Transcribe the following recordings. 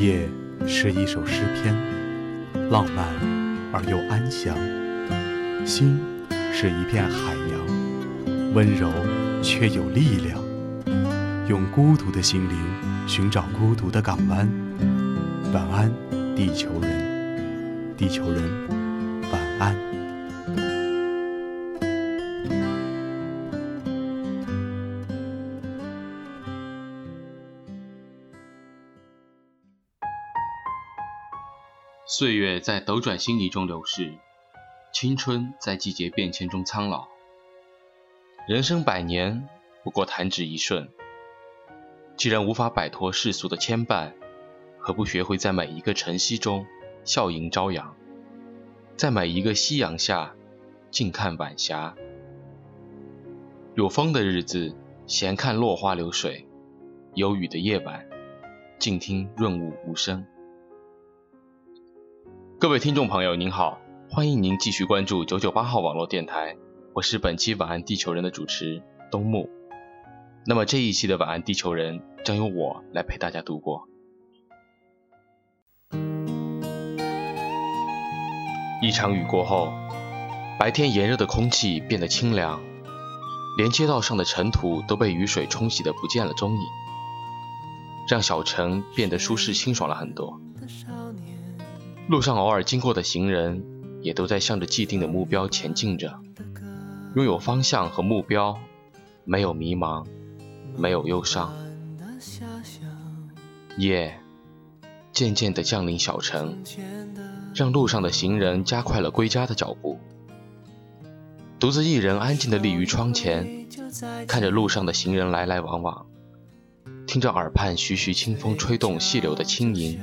夜是一首诗篇，浪漫而又安详；心是一片海洋，温柔却有力量。用孤独的心灵寻找孤独的港湾。晚安，地球人，地球人，岁月在斗转星移中流逝，青春在季节变迁中苍老。人生百年，不过弹指一瞬。既然无法摆脱世俗的牵绊，何不学会在每一个晨曦中笑迎朝阳，在每一个夕阳下静看晚霞？有风的日子，闲看落花流水；有雨的夜晚，静听润物无声。各位听众朋友，您好，欢迎您继续关注九九八号网络电台，我是本期晚安地球人的主持东木。那么这一期的晚安地球人将由我来陪大家度过。一场雨过后，白天炎热的空气变得清凉，连街道上的尘土都被雨水冲洗得不见了踪影，让小城变得舒适清爽了很多。路上偶尔经过的行人也都在向着既定的目标前进着，拥有方向和目标，没有迷茫。没有忧伤，夜渐渐地降临小城，让路上的行人加快了归家的脚步。独自一人安静地立于窗前，看着路上的行人来来往往，听着耳畔徐徐清风吹动细柳的轻吟，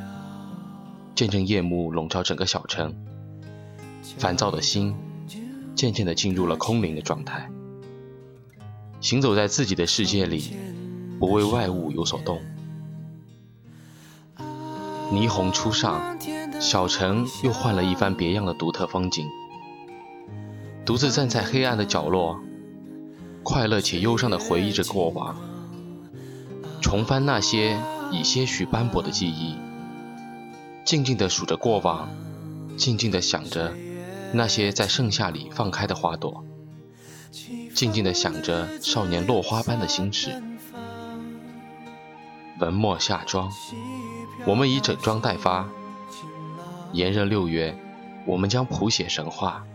见证夜幕笼罩整个小城，烦躁的心渐渐地进入了空灵的状态。行走在自己的世界里，不为外物有所动。霓虹初上，小城又换了一番别样的独特风景。独自站在黑暗的角落，快乐且忧伤地回忆着过往，重翻那些已些许斑驳的记忆，静静地数着过往，静静地想着那些在盛夏里放开的花朵。静静地想着少年落花般的心事。文末夏妆，我们已整装待发。炎热六月，我们将谱写神话，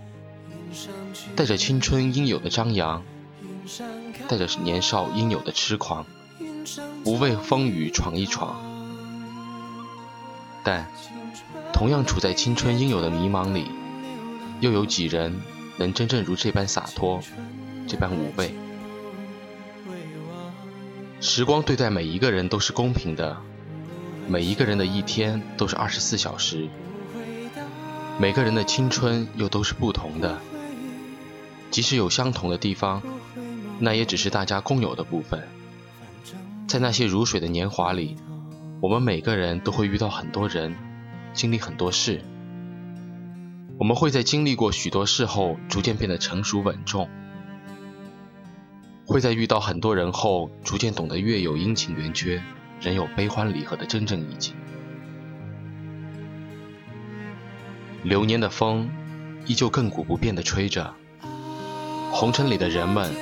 带着青春应有的张扬，带着年少应有的痴狂，不畏风雨闯一闯。但同样处在青春应有的迷茫里，又有几人能真正如这般洒脱？这般无畏，时光对待每一个人都是公平的，每一个人的一天都是二十四小时，每个人的青春又都是不同的。即使有相同的地方，那也只是大家共有的部分。在那些如水的年华里，我们每个人都会遇到很多人，经历很多事。我们会在经历过许多事后，逐渐变得成熟稳重。会在遇到很多人后，逐渐懂得月有阴晴圆缺，人有悲欢离合的真正意境。流年的风，依旧亘古不变地吹着，红尘里的人们，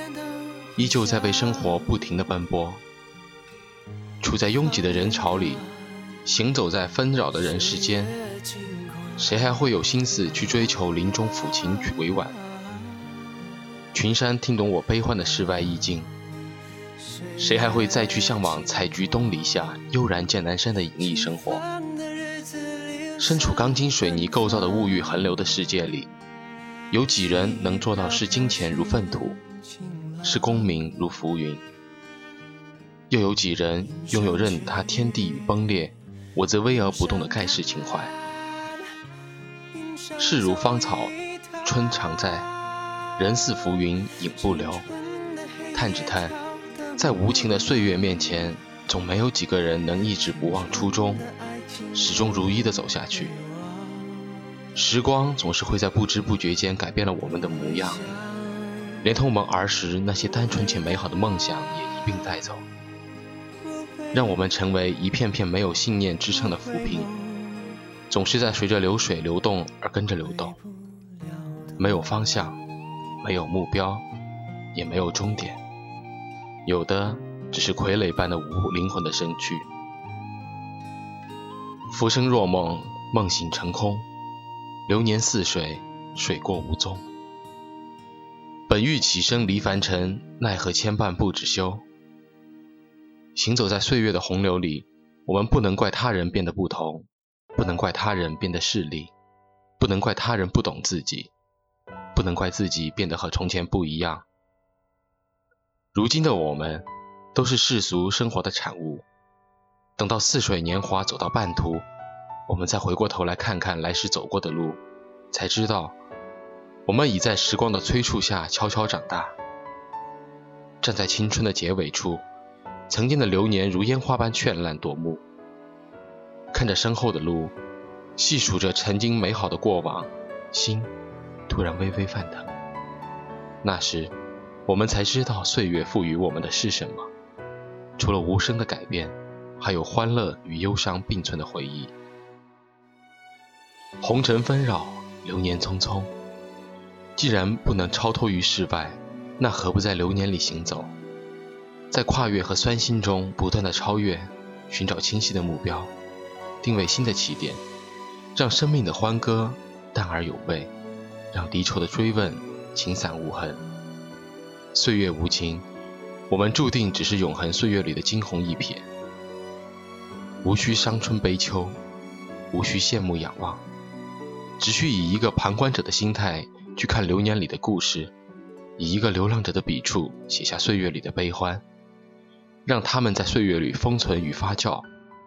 依旧在为生活不停地奔波。处在拥挤的人潮里，行走在纷扰的人世间，谁还会有心思去追求林中抚琴曲委婉？群山听懂我悲欢的世外意境，谁还会再去向往采菊东篱下，悠然见南山的隐逸生活？身处钢筋水泥构造的物欲横流的世界里，有几人能做到视金钱如粪土，视功名如浮云？又有几人拥有任他天地与崩裂，我则巍而不动的盖世情怀？世如芳草，春常在。人似浮云，影不留。叹只叹，在无情的岁月面前，总没有几个人能一直不忘初衷，始终如一的走下去。时光总是会在不知不觉间改变了我们的模样，连同我们儿时那些单纯且美好的梦想也一并带走。让我们成为一片片没有信念支撑的浮萍，总是在随着流水流动而跟着流动，没有方向，没有目标，也没有终点，有的只是傀儡般的无灵魂的身躯。浮生若梦，梦醒成空，流年似水，水过无踪。本欲起身离凡尘，奈何牵绊不止休。行走在岁月的洪流里，我们不能怪他人变得不同，不能怪他人变得势利，不能怪他人不懂自己，不能怪自己变得和从前不一样。如今的我们，都是世俗生活的产物。等到似水年华走到半途，我们再回过头来看看来时走过的路，才知道，我们已在时光的催促下悄悄长大。站在青春的结尾处，曾经的流年如烟花般绚烂夺目。看着身后的路，细数着曾经美好的过往，心突然微微泛疼。那时，我们才知道岁月赋予我们的是什么，除了无声的改变。还有欢乐与忧伤并存的回忆。红尘纷扰，流年匆匆。既然不能超脱于世外，那何不在流年里行走，在跨越和酸辛中不断的超越，寻找清晰的目标，定位新的起点，让生命的欢歌淡而有味，让离愁的追问情散无痕。岁月无情，我们注定只是永恒岁月里的惊鸿一瞥。无需伤春悲秋，无需羡慕仰望，只需以一个旁观者的心态去看流年里的故事，以一个流浪者的笔触写下岁月里的悲欢，让他们在岁月里封存与发酵，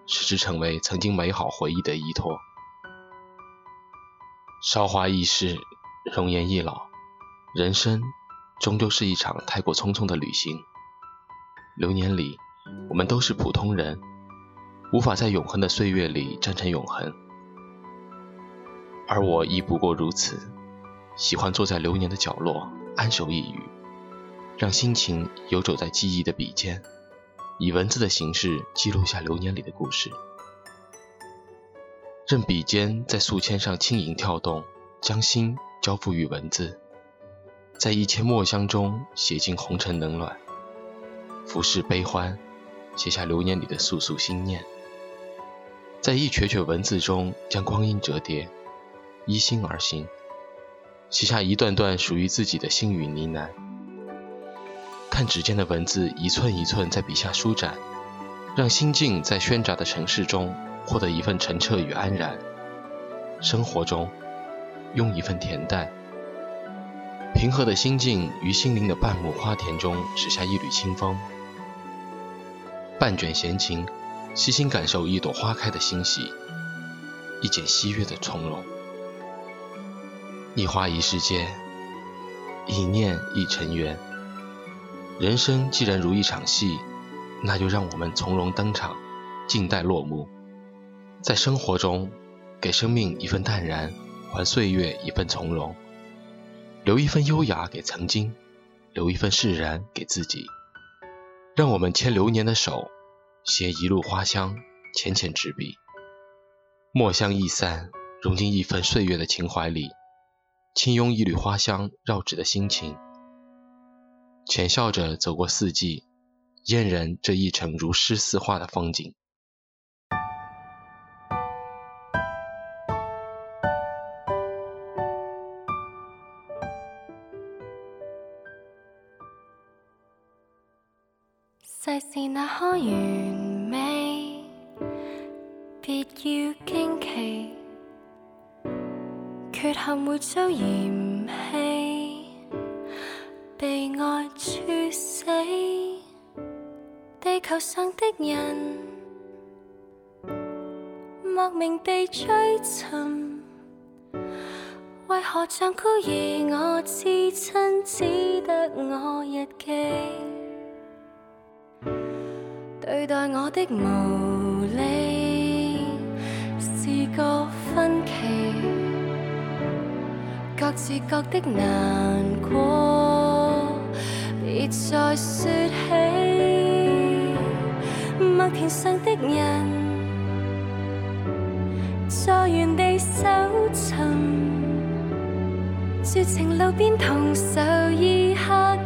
使之成为曾经美好回忆的依托。韶华易逝，容颜易老，人生终究是一场太过匆匆的旅行。流年里，我们都是普通人。无法在永恒的岁月里站成永恒，而我亦不过如此。喜欢坐在流年的角落，安守一隅，让心情游走在记忆的笔尖，以文字的形式记录下流年里的故事。任笔尖在素笺上轻盈跳动，将心交付于文字，在一切墨香中写尽红尘冷暖，浮世悲欢，写下流年里的素素心念。在一阙阙文字中，将光阴折叠，依心而行，写下一段段属于自己的心语呢喃。看指尖的文字一寸一寸在笔下舒展，让心境在喧杂的城市中获得一份澄澈与安然。生活中，用一份恬淡，平和的心境于心灵的半亩花田中驶下一缕清风，半卷闲情。细心感受一朵花开的欣喜，一剪西月的从容。一花一世界，一念一尘缘。人生既然如一场戏，那就让我们从容登场，静待落幕。在生活中，给生命一份淡然，还岁月一份从容。留一份优雅给曾经，留一份释然给自己。让我们牵流年的手。携一路花香，浅浅执笔，墨香易散，融进一份岁月的情怀里，轻拥一缕花香绕指的心情，浅笑着走过四季，嫣然这一程如诗似画的风景。世事那可完美，别要惊奇，缺陷会遭嫌，爱处死。地球上的人莫名地追寻，为何像孤儿我至亲，只得我日记？对待我的无理是个分歧，各自各的难过，别再说起。麦田上的人，在原地搜寻，绝情路边同仇异刻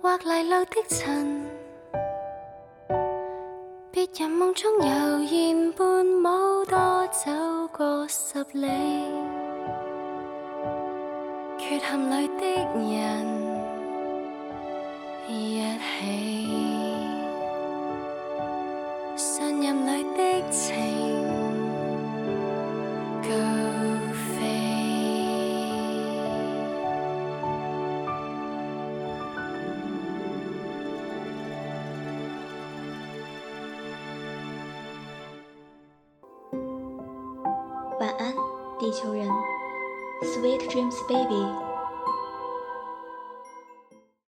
或泥路的尘，别人梦中悠然伴舞，多走过十里，缺陷里的人一起，地球人，Sweet dreams, baby。